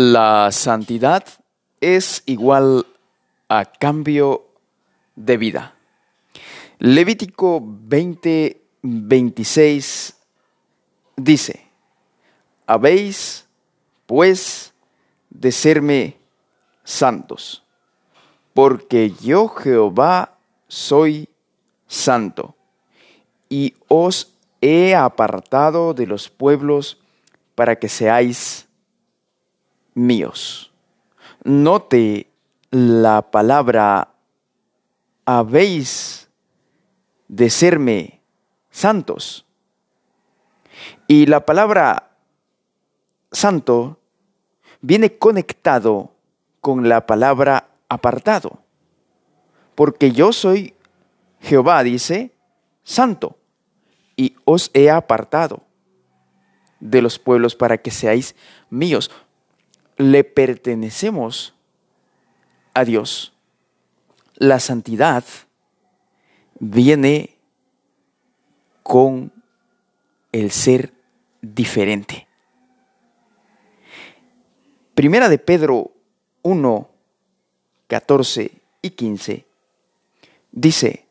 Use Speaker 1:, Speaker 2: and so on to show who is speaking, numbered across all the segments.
Speaker 1: La santidad es igual a cambio de vida. Levítico 20, 26 dice, habéis pues de serme santos, porque yo Jehová soy santo, y os he apartado de los pueblos para que seáis míos. Note la palabra habéis de serme santos. Y la palabra santo viene conectado con la palabra apartado. Porque yo soy Jehová, dice, santo, y os he apartado de los pueblos para que seáis míos. Le pertenecemos a Dios. La santidad viene con el ser diferente. Primera de Pedro 1, 14 y 15 dice,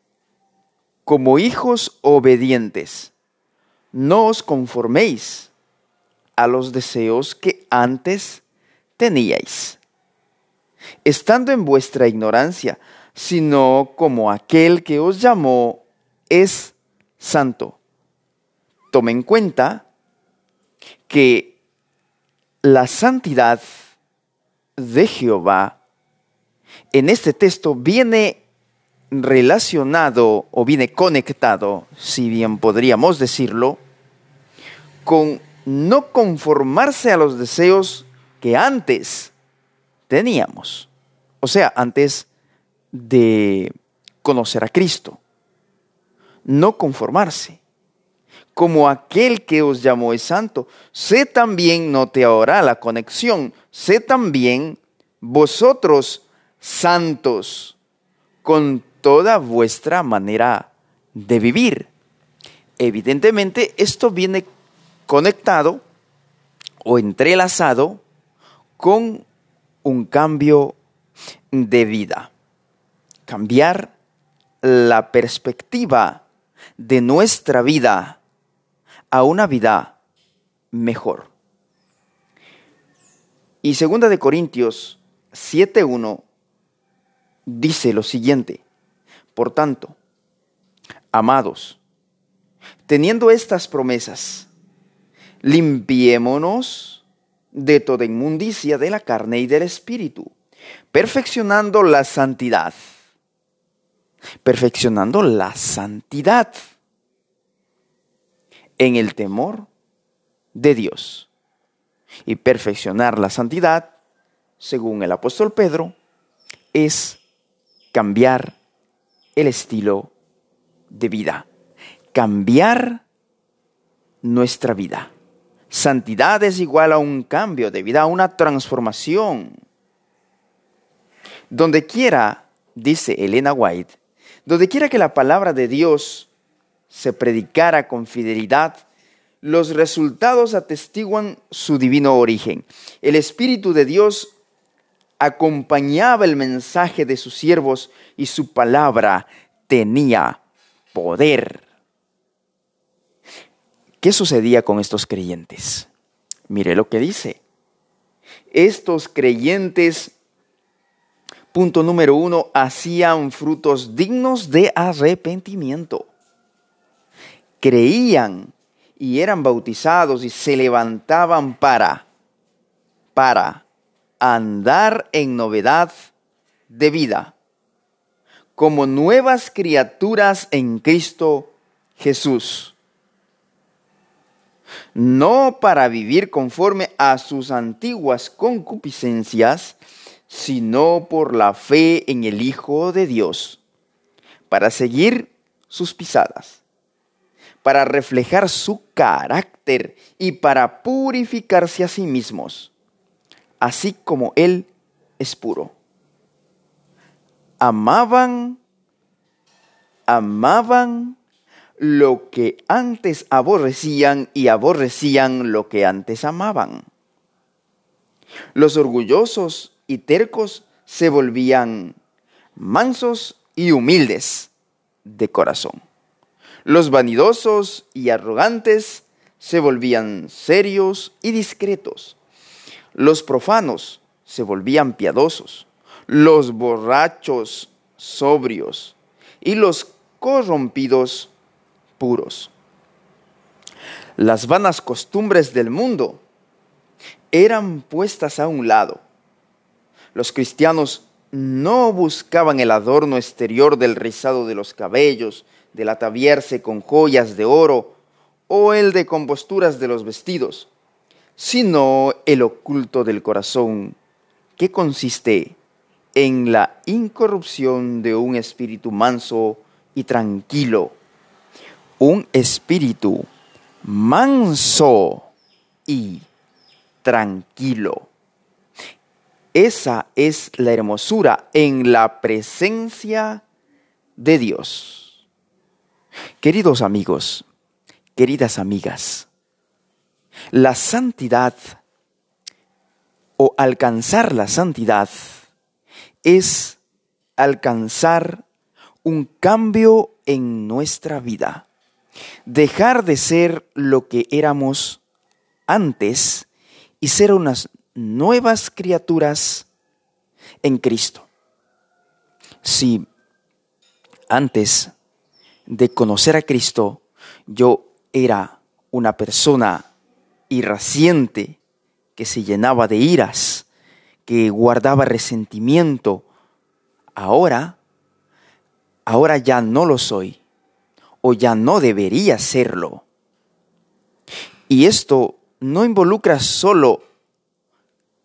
Speaker 1: como hijos obedientes, no os conforméis a los deseos que antes teníais, estando en vuestra ignorancia, sino como aquel que os llamó es santo. Tome en cuenta que la santidad de Jehová en este texto viene relacionado o viene conectado, si bien podríamos decirlo, con no conformarse a los deseos que antes teníamos. O sea, antes de conocer a Cristo. No conformarse. Como aquel que os llamó es santo, sé también, note ahora la conexión, sé también vosotros santos con toda vuestra manera de vivir. Evidentemente, esto viene conectado o entrelazado con un cambio de vida. Cambiar la perspectiva de nuestra vida a una vida mejor. Y segunda de Corintios 7:1 dice lo siguiente: Por tanto, amados, teniendo estas promesas, limpiémonos de toda inmundicia de la carne y del espíritu, perfeccionando la santidad. Perfeccionando la santidad en el temor de Dios. Y perfeccionar la santidad, según el apóstol Pedro, es cambiar el estilo de vida, cambiar nuestra vida. Santidad es igual a un cambio de vida, a una transformación. Donde quiera, dice Elena White, donde quiera que la palabra de Dios se predicara con fidelidad, los resultados atestiguan su divino origen. El Espíritu de Dios acompañaba el mensaje de sus siervos y su palabra tenía poder. ¿Qué sucedía con estos creyentes? Mire lo que dice. Estos creyentes, punto número uno, hacían frutos dignos de arrepentimiento. Creían y eran bautizados y se levantaban para, para andar en novedad de vida, como nuevas criaturas en Cristo Jesús. No para vivir conforme a sus antiguas concupiscencias, sino por la fe en el Hijo de Dios, para seguir sus pisadas, para reflejar su carácter y para purificarse a sí mismos así como Él es puro. Amaban, amaban lo que antes aborrecían y aborrecían lo que antes amaban. Los orgullosos y tercos se volvían mansos y humildes de corazón. Los vanidosos y arrogantes se volvían serios y discretos. Los profanos se volvían piadosos. Los borrachos sobrios y los corrompidos puros. Las vanas costumbres del mundo eran puestas a un lado. Los cristianos no buscaban el adorno exterior del rizado de los cabellos, del ataviarse con joyas de oro o el de composturas de los vestidos, sino el oculto del corazón, que consiste en la incorrupción de un espíritu manso y tranquilo. Un espíritu manso y tranquilo. Esa es la hermosura en la presencia de Dios. Queridos amigos, queridas amigas, la santidad o alcanzar la santidad es alcanzar un cambio en nuestra vida. Dejar de ser lo que éramos antes y ser unas nuevas criaturas en Cristo. Si antes de conocer a Cristo yo era una persona irraciente que se llenaba de iras, que guardaba resentimiento, ahora, ahora ya no lo soy, o ya no debería serlo. Y esto no involucra solo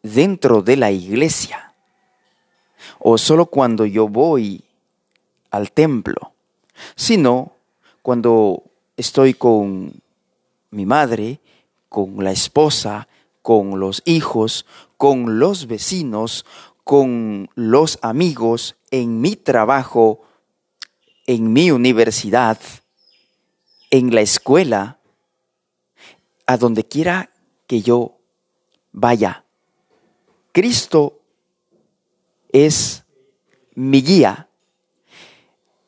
Speaker 1: dentro de la iglesia, o solo cuando yo voy al templo, sino cuando estoy con mi madre, con la esposa, con los hijos, con los vecinos, con los amigos, en mi trabajo, en mi universidad, en la escuela, a donde quiera que yo vaya. Cristo es mi guía.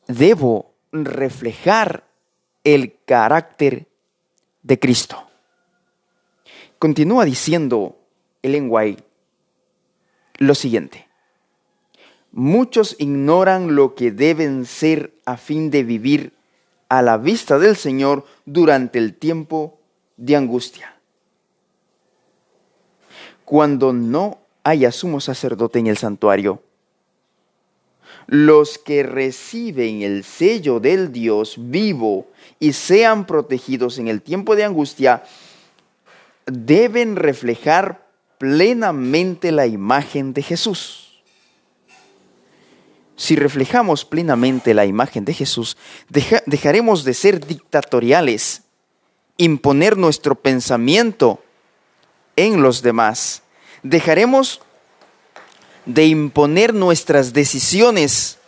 Speaker 1: Debo reflejar el carácter de Cristo. Continúa diciendo Ellen White lo siguiente. Muchos ignoran lo que deben ser a fin de vivir a la vista del Señor durante el tiempo de angustia. Cuando no haya sumo sacerdote en el santuario, los que reciben el sello del Dios vivo y sean protegidos en el tiempo de angustia, deben reflejar plenamente la imagen de Jesús. Si reflejamos plenamente la imagen de Jesús, dejaremos de ser dictatoriales, imponer nuestro pensamiento en los demás. Dejaremos de imponer nuestras decisiones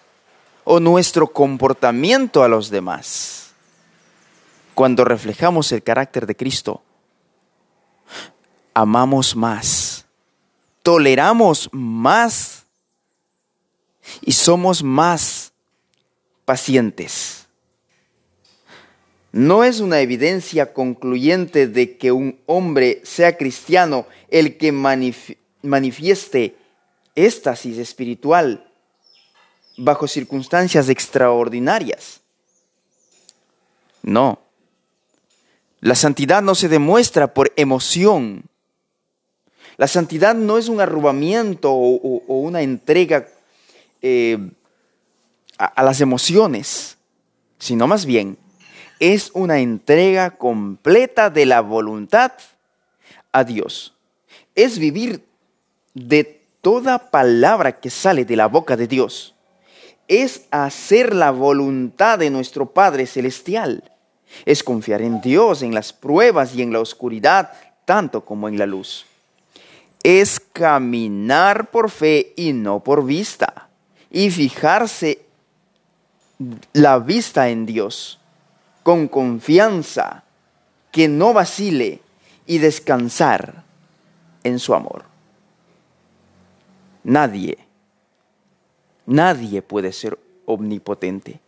Speaker 1: o nuestro comportamiento a los demás. Cuando reflejamos el carácter de Cristo, amamos más, toleramos más y somos más pacientes. No es una evidencia concluyente de que un hombre sea cristiano el que manifieste éxtasis espiritual bajo circunstancias extraordinarias. No. La santidad no se demuestra por emoción. La santidad no es un arrobamiento o, una entrega eh, a las emociones, sino más bien es una entrega completa de la voluntad a Dios. Es vivir de toda palabra que sale de la boca de Dios. Es hacer la voluntad de nuestro Padre Celestial. Es confiar en Dios en las pruebas y en la oscuridad, tanto como en la luz es caminar por fe y no por vista. Y fijarse la vista en Dios con confianza, que no vacile y descansar en su amor. Nadie, nadie puede ser omnipotente,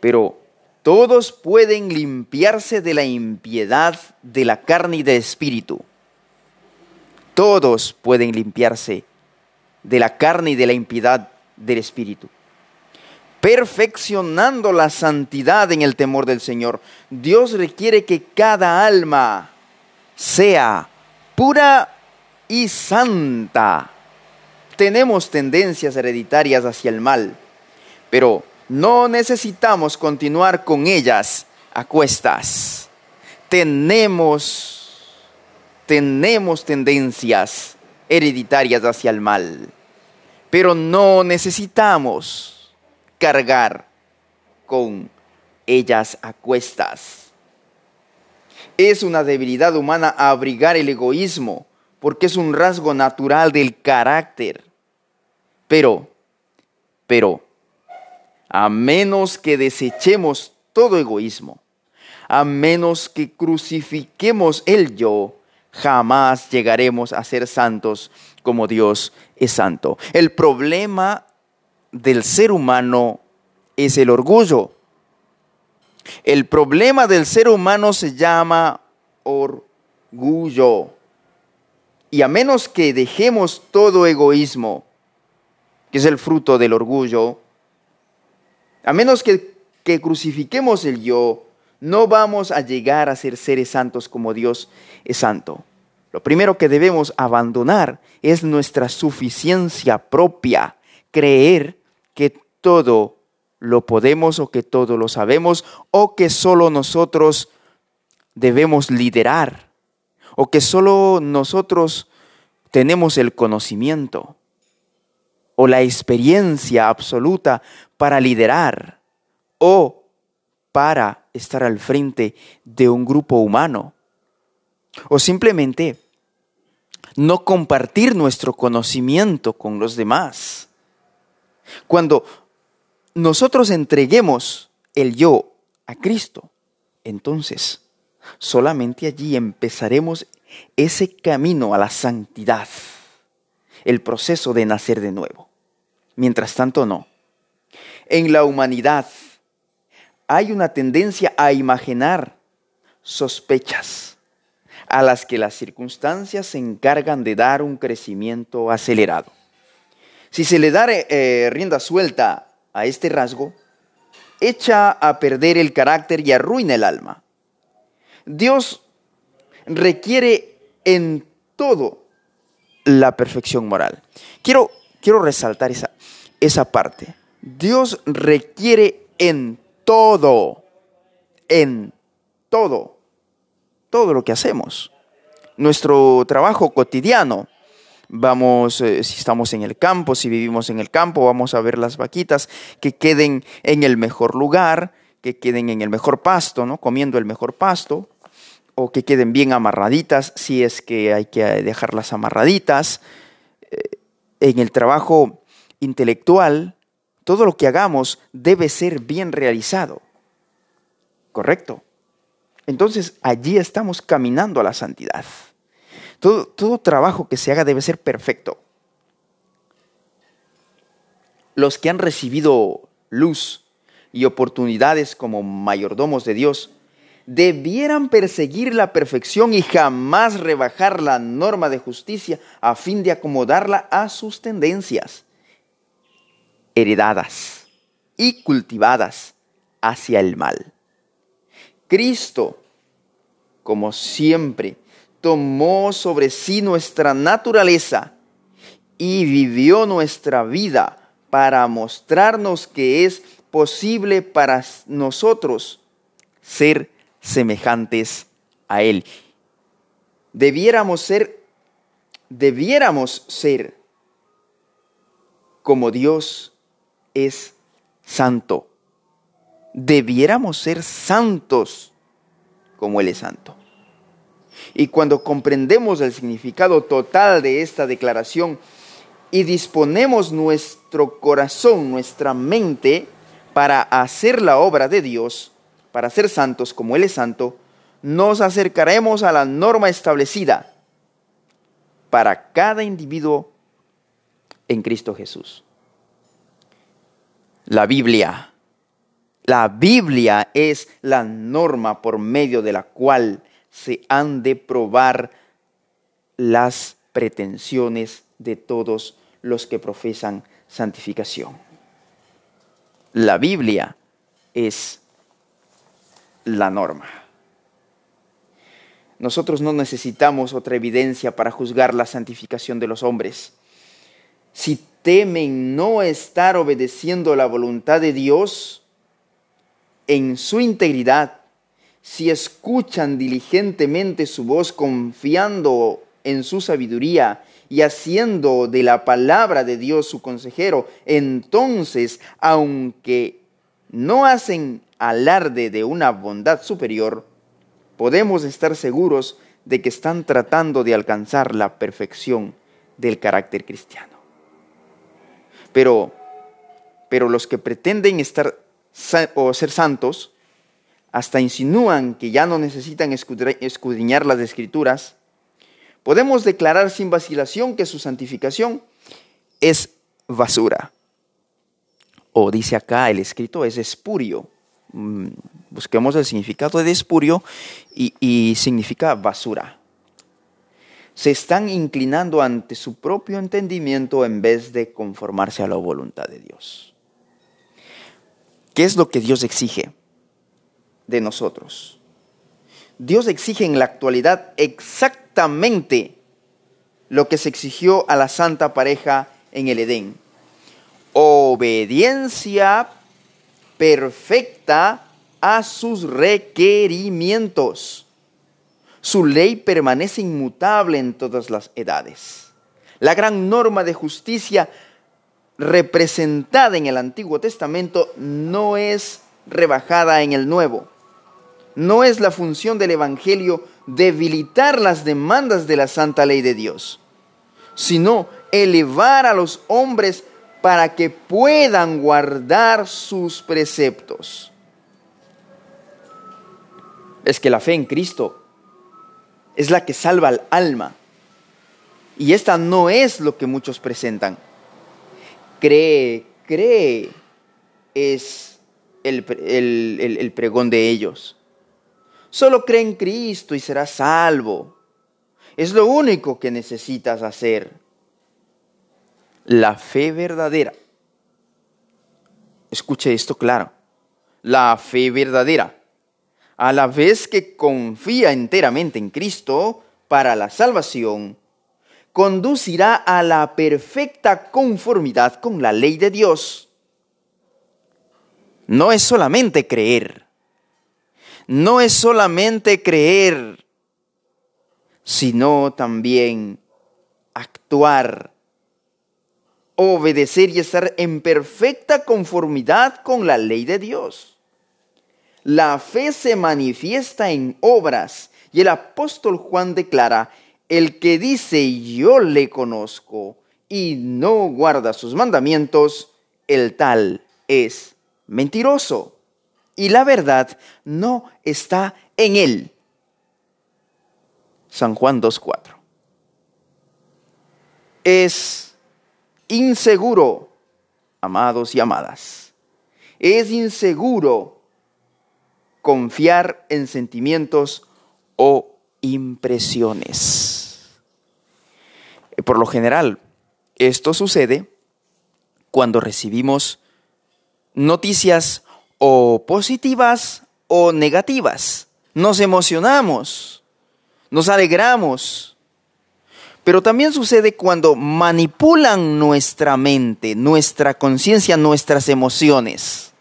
Speaker 1: pero todos pueden limpiarse de la impiedad de la carne y del espíritu. Todos pueden limpiarse de la carne y de la impiedad del espíritu. Perfeccionando la santidad en el temor del Señor. Dios requiere que cada alma sea pura y santa. Tenemos tendencias hereditarias hacia el mal, pero no necesitamos continuar con ellas a cuestas. Tenemos, tenemos tendencias hereditarias hacia el mal, pero no necesitamos cargar con ellas a cuestas. Es una debilidad humana abrigar el egoísmo, porque es un rasgo natural del carácter. Pero, pero, a menos que desechemos todo egoísmo, a menos que crucifiquemos el yo, jamás llegaremos a ser santos como Dios es santo. El problema del ser humano es el orgullo. El problema del ser humano se llama orgullo. Y a menos que dejemos todo egoísmo, que es el fruto del orgullo, a menos que, crucifiquemos el yo, no vamos a llegar a ser seres santos como Dios es santo. Lo primero que debemos abandonar es nuestra suficiencia propia, creer que todo lo podemos o que todo lo sabemos o que solo nosotros debemos liderar o que solo nosotros tenemos el conocimiento o la experiencia absoluta para liderar o para estar al frente de un grupo humano. O simplemente no compartir nuestro conocimiento con los demás. Cuando nosotros entreguemos el yo a Cristo, entonces solamente allí empezaremos ese camino a la santidad, el proceso de nacer de nuevo. Mientras tanto, no. En la humanidad hay una tendencia a imaginar sospechas a las que las circunstancias se encargan de dar un crecimiento acelerado. Si se le da eh, rienda suelta a este rasgo, echa a perder el carácter y arruina el alma. Dios requiere en todo la perfección moral. Quiero, quiero resaltar esa, esa parte. Dios requiere en todo, en todo, todo lo que hacemos. Nuestro trabajo cotidiano, vamos, eh, si estamos en el campo, si vivimos en el campo, vamos a ver las vaquitas que queden en el mejor lugar, que queden en el mejor pasto, ¿no? Comiendo el mejor pasto, o que queden bien amarraditas, si es que hay que dejarlas amarraditas. Eh, en el trabajo intelectual, todo lo que hagamos debe ser bien realizado. ¿Correcto? Entonces allí estamos caminando a la santidad. Todo, trabajo que se haga debe ser perfecto. Los que han recibido luz y oportunidades como mayordomos de Dios debieran perseguir la perfección y jamás rebajar la norma de justicia a fin de acomodarla a sus tendencias heredadas y cultivadas hacia el mal. Cristo, como siempre, tomó sobre sí nuestra naturaleza y vivió nuestra vida para mostrarnos que es posible para nosotros ser semejantes a Él. Debiéramos ser, debiéramos ser como Dios es santo. Debiéramos ser santos como Él es santo. Y cuando comprendemos el significado total de esta declaración y disponemos nuestro corazón, nuestra mente, para hacer la obra de Dios, para ser santos como Él es santo, nos acercaremos a la norma establecida para cada individuo en Cristo Jesús. La Biblia, la Biblia es la norma por medio de la cual se han de probar las pretensiones de todos los que profesan santificación. La Biblia es la norma. Nosotros no necesitamos otra evidencia para juzgar la santificación de los hombres. Si temen no estar obedeciendo la voluntad de Dios en su integridad, si escuchan diligentemente su voz confiando en su sabiduría y haciendo de la palabra de Dios su consejero, entonces, aunque no hacen alarde de una bondad superior, podemos estar seguros de que están tratando de alcanzar la perfección del carácter cristiano. Pero, pero los que pretenden estar o ser santos, hasta insinúan que ya no necesitan escudriñar las escrituras, podemos declarar sin vacilación que su santificación es basura. O dice acá el escrito es espurio. Mm, busquemos el significado de espurio y, significa basura. Se están inclinando ante su propio entendimiento en vez de conformarse a la voluntad de Dios. ¿Qué es lo que Dios exige de nosotros? Dios exige en la actualidad exactamente lo que se exigió a la santa pareja en el Edén. Obediencia perfecta a sus requerimientos. Su ley permanece inmutable en todas las edades. La gran norma de justicia representada en el Antiguo Testamento no es rebajada en el Nuevo. No es la función del Evangelio debilitar las demandas de la santa ley de Dios, sino elevar a los hombres para que puedan guardar sus preceptos. Es que la fe en Cristo es la que salva al alma. Y esta no es lo que muchos presentan. Cree, cree es el, el pregón de ellos. Solo cree en Cristo y serás salvo. Es lo único que necesitas hacer. La fe verdadera. Escuche esto claro. La fe verdadera, a la vez que confía enteramente en Cristo para la salvación, conducirá a la perfecta conformidad con la ley de Dios. No es solamente creer, no es solamente creer, sino también actuar, obedecer y estar en perfecta conformidad con la ley de Dios. La fe se manifiesta en obras y el apóstol Juan declara, el que dice yo le conozco y no guarda sus mandamientos, el tal es mentiroso y la verdad no está en él. San Juan 2.4. Es inseguro, amados y amadas, es inseguro confiar en sentimientos o impresiones. Por lo general, esto sucede cuando recibimos noticias o positivas o negativas. Nos emocionamos, nos alegramos, pero también sucede cuando manipulan nuestra mente, nuestra conciencia, nuestras emociones.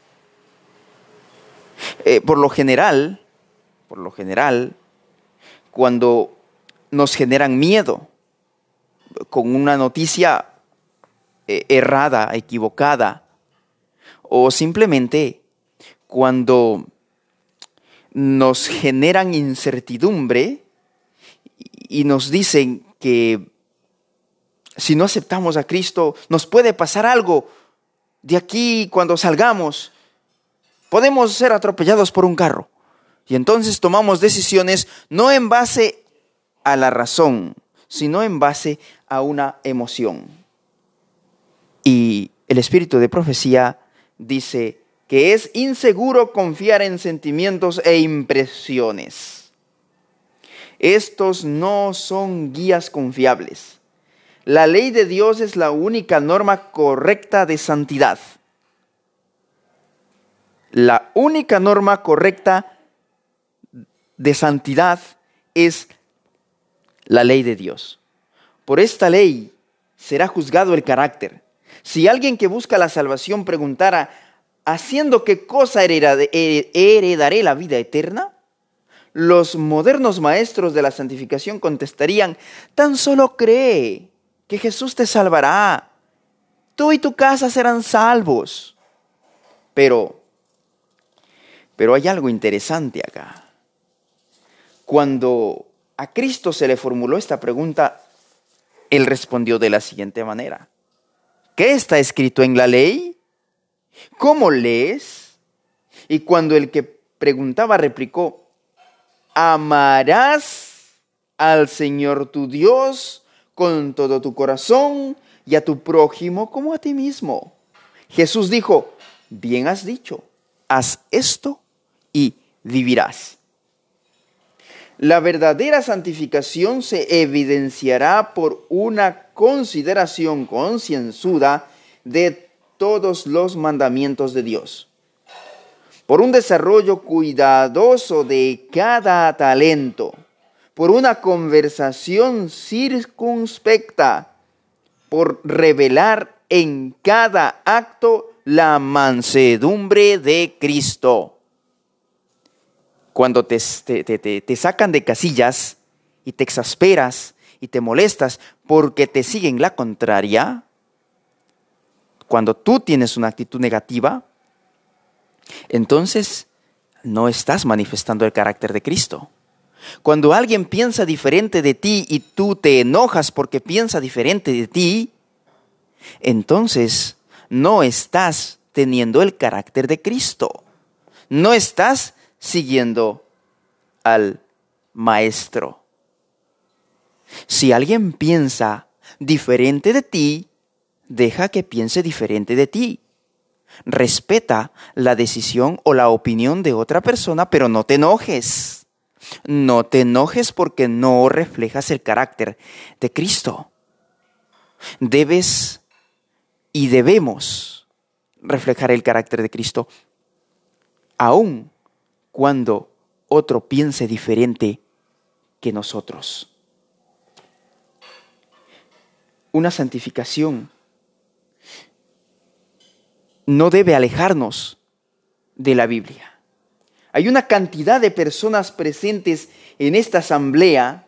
Speaker 1: Eh, por lo general, por lo general, cuando nos generan miedo con una noticia eh, errada, equivocada, o simplemente cuando nos generan incertidumbre y nos dicen que si no aceptamos a Cristo nos puede pasar algo de aquí cuando salgamos. Podemos ser atropellados por un carro. Y entonces tomamos decisiones no en base a la razón, sino en base a una emoción. el espíritu de profecía dice que es inseguro confiar en sentimientos e impresiones. Estos no son guías confiables. La ley de Dios es la única norma correcta de santidad. La única norma correcta de santidad es la ley de Dios. Por esta ley será juzgado el carácter. Si alguien que busca la salvación preguntara, ¿haciendo qué cosa heredaré la vida eterna? Los modernos maestros de la santificación contestarían, tan solo cree que Jesús te salvará. Tú y tu casa serán salvos. Pero, pero hay algo interesante acá. Cuando a Cristo se le formuló esta pregunta, él respondió de la siguiente manera. ¿Qué está escrito en la ley? ¿Cómo lees? Y cuando el que preguntaba replicó, amarás al Señor tu Dios con todo tu corazón y a tu prójimo como a ti mismo. Jesús dijo, bien has dicho, haz esto y vivirás. La verdadera santificación se evidenciará por una consideración concienzuda de todos los mandamientos de Dios, por un desarrollo cuidadoso de cada talento, por una conversación circunspecta, por revelar en cada acto la mansedumbre de Cristo cuando te, te, sacan de casillas y te exasperas y te molestas porque te siguen la contraria, cuando tú tienes una actitud negativa, entonces no estás manifestando el carácter de Cristo. Cuando alguien piensa diferente de ti y tú te enojas porque piensa diferente de ti, entonces no estás teniendo el carácter de Cristo. No estás siguiendo al maestro. Si alguien piensa diferente de ti, deja que piense diferente de ti. Respeta la decisión o la opinión de otra persona, pero no te enojes. No te enojes porque no reflejas el carácter de Cristo. Debes y debemos reflejar el carácter de Cristo, aún cuando otro piense diferente que nosotros. Una santificación no debe alejarnos de la Biblia. Hay una cantidad de personas presentes en esta asamblea,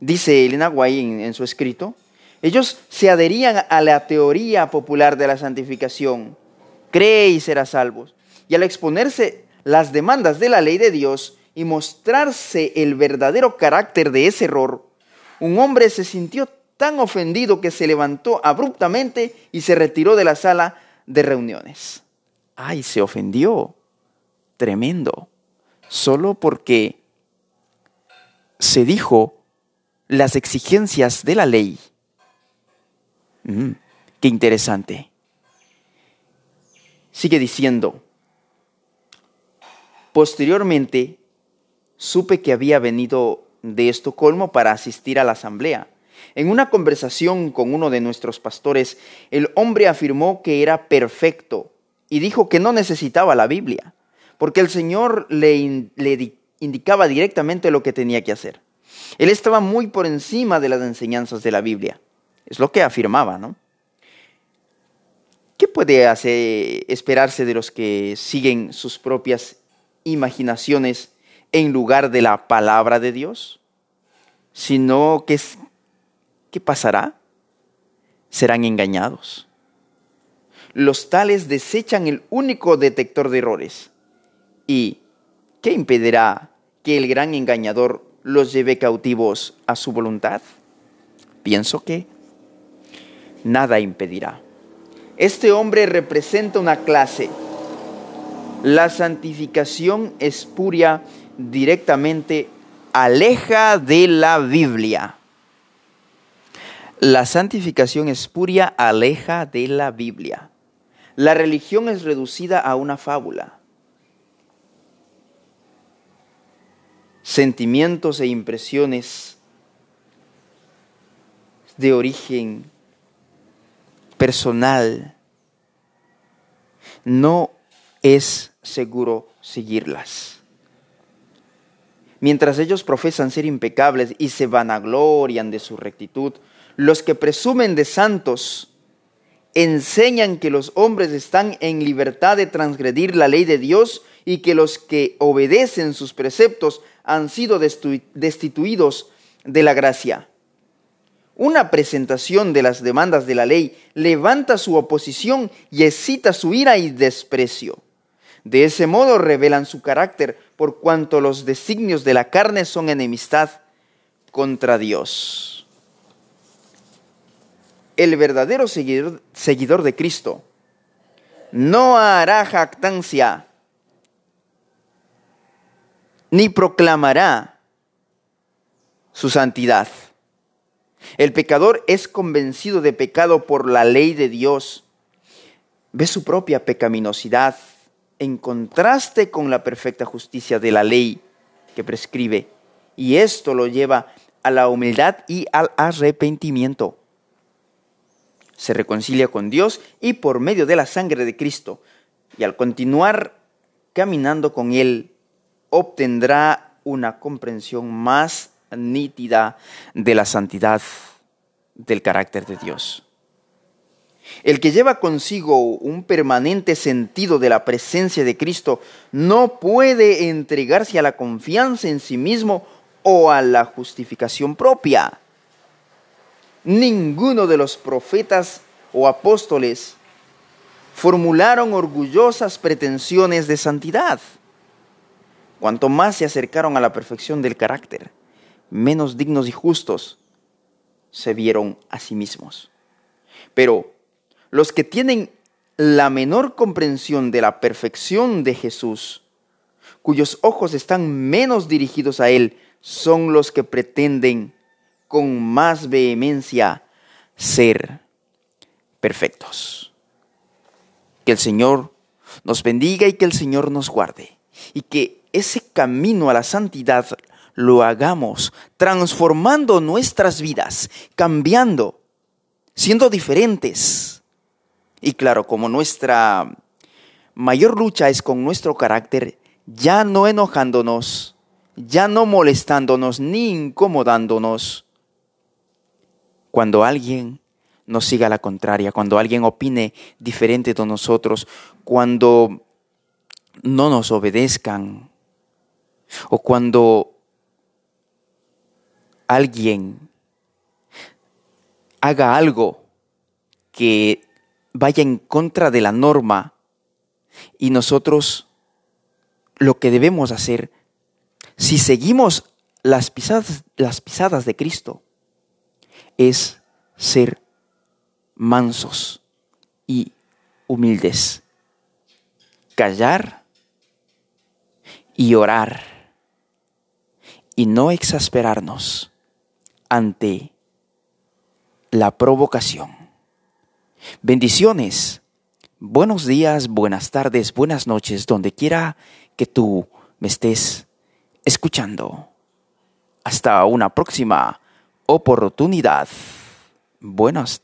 Speaker 1: dice Elena Guay en, su escrito, ellos se adherían a la teoría popular de la santificación, cree y será salvos. Y al exponerse las demandas de la ley de Dios y mostrarse el verdadero carácter de ese error, un hombre se sintió tan ofendido que se levantó abruptamente y se retiró de la sala de reuniones. Ay, se ofendió. Tremendo. Solo porque se dijo las exigencias de la ley. Mm, qué interesante. Sigue diciendo, Posteriormente, supe que había venido de Estocolmo para asistir a la asamblea. En una conversación con uno de nuestros pastores, el hombre afirmó que era perfecto y dijo que no necesitaba la Biblia, porque el Señor le, indicaba directamente lo que tenía que hacer. Él estaba muy por encima de las enseñanzas de la Biblia. Es lo que afirmaba, ¿no? ¿Qué puede hacer, esperarse de los que siguen sus propias imaginaciones en lugar de la palabra de Dios? Sino que, ¿qué pasará? Serán engañados. Los tales desechan el único detector de errores. ¿Y qué impedirá que el gran engañador los lleve cautivos a su voluntad? Pienso que nada impedirá. Este hombre representa una clase la santificación espuria directamente aleja de la Biblia. La santificación espuria aleja de la Biblia. La religión es reducida a una fábula. Sentimientos e impresiones de origen personal. No es seguro seguirlas. Mientras ellos profesan ser impecables y se vanaglorian de su rectitud, los que presumen de santos enseñan que los hombres están en libertad de transgredir la ley de Dios y que los que obedecen sus preceptos han sido destituidos de la gracia. Una presentación de las demandas de la ley levanta su oposición y excita su ira y desprecio. De ese modo revelan su carácter, por cuanto los designios de la carne son enemistad contra Dios. El verdadero seguidor, de Cristo no hará jactancia ni proclamará su santidad. El pecador es convencido de pecado por la ley de Dios. Ve su propia pecaminosidad en contraste con la perfecta justicia de la ley que prescribe. Y esto lo lleva a la humildad y al arrepentimiento. Se reconcilia con Dios y por medio de la sangre de Cristo. Y al continuar caminando con Él, obtendrá una comprensión más nítida de la santidad del carácter de Dios. El que lleva consigo un permanente sentido de la presencia de Cristo no puede entregarse a la confianza en sí mismo o a la justificación propia. Ninguno de los profetas o apóstoles formularon orgullosas pretensiones de santidad. Cuanto más se acercaron a la perfección del carácter, menos dignos y justos se vieron a sí mismos. Pero los que tienen la menor comprensión de la perfección de Jesús, cuyos ojos están menos dirigidos a Él, son los que pretenden con más vehemencia ser perfectos. Que el Señor nos bendiga y que el Señor nos guarde. Y que ese camino a la santidad lo hagamos transformando nuestras vidas, cambiando, siendo diferentes y claro, como nuestra mayor lucha es con nuestro carácter, ya no enojándonos, ya no molestándonos ni incomodándonos. Cuando alguien nos siga la contraria, cuando alguien opine diferente de nosotros, cuando no nos obedezcan o cuando alguien haga algo que vaya en contra de la norma y nosotros lo que debemos hacer, si seguimos las pisadas, las pisadas de Cristo, es ser mansos y humildes, callar y orar y no exasperarnos ante la provocación. Bendiciones. Buenos días, buenas tardes, buenas noches, donde quiera que tú me estés escuchando. Hasta una próxima oportunidad. Buenas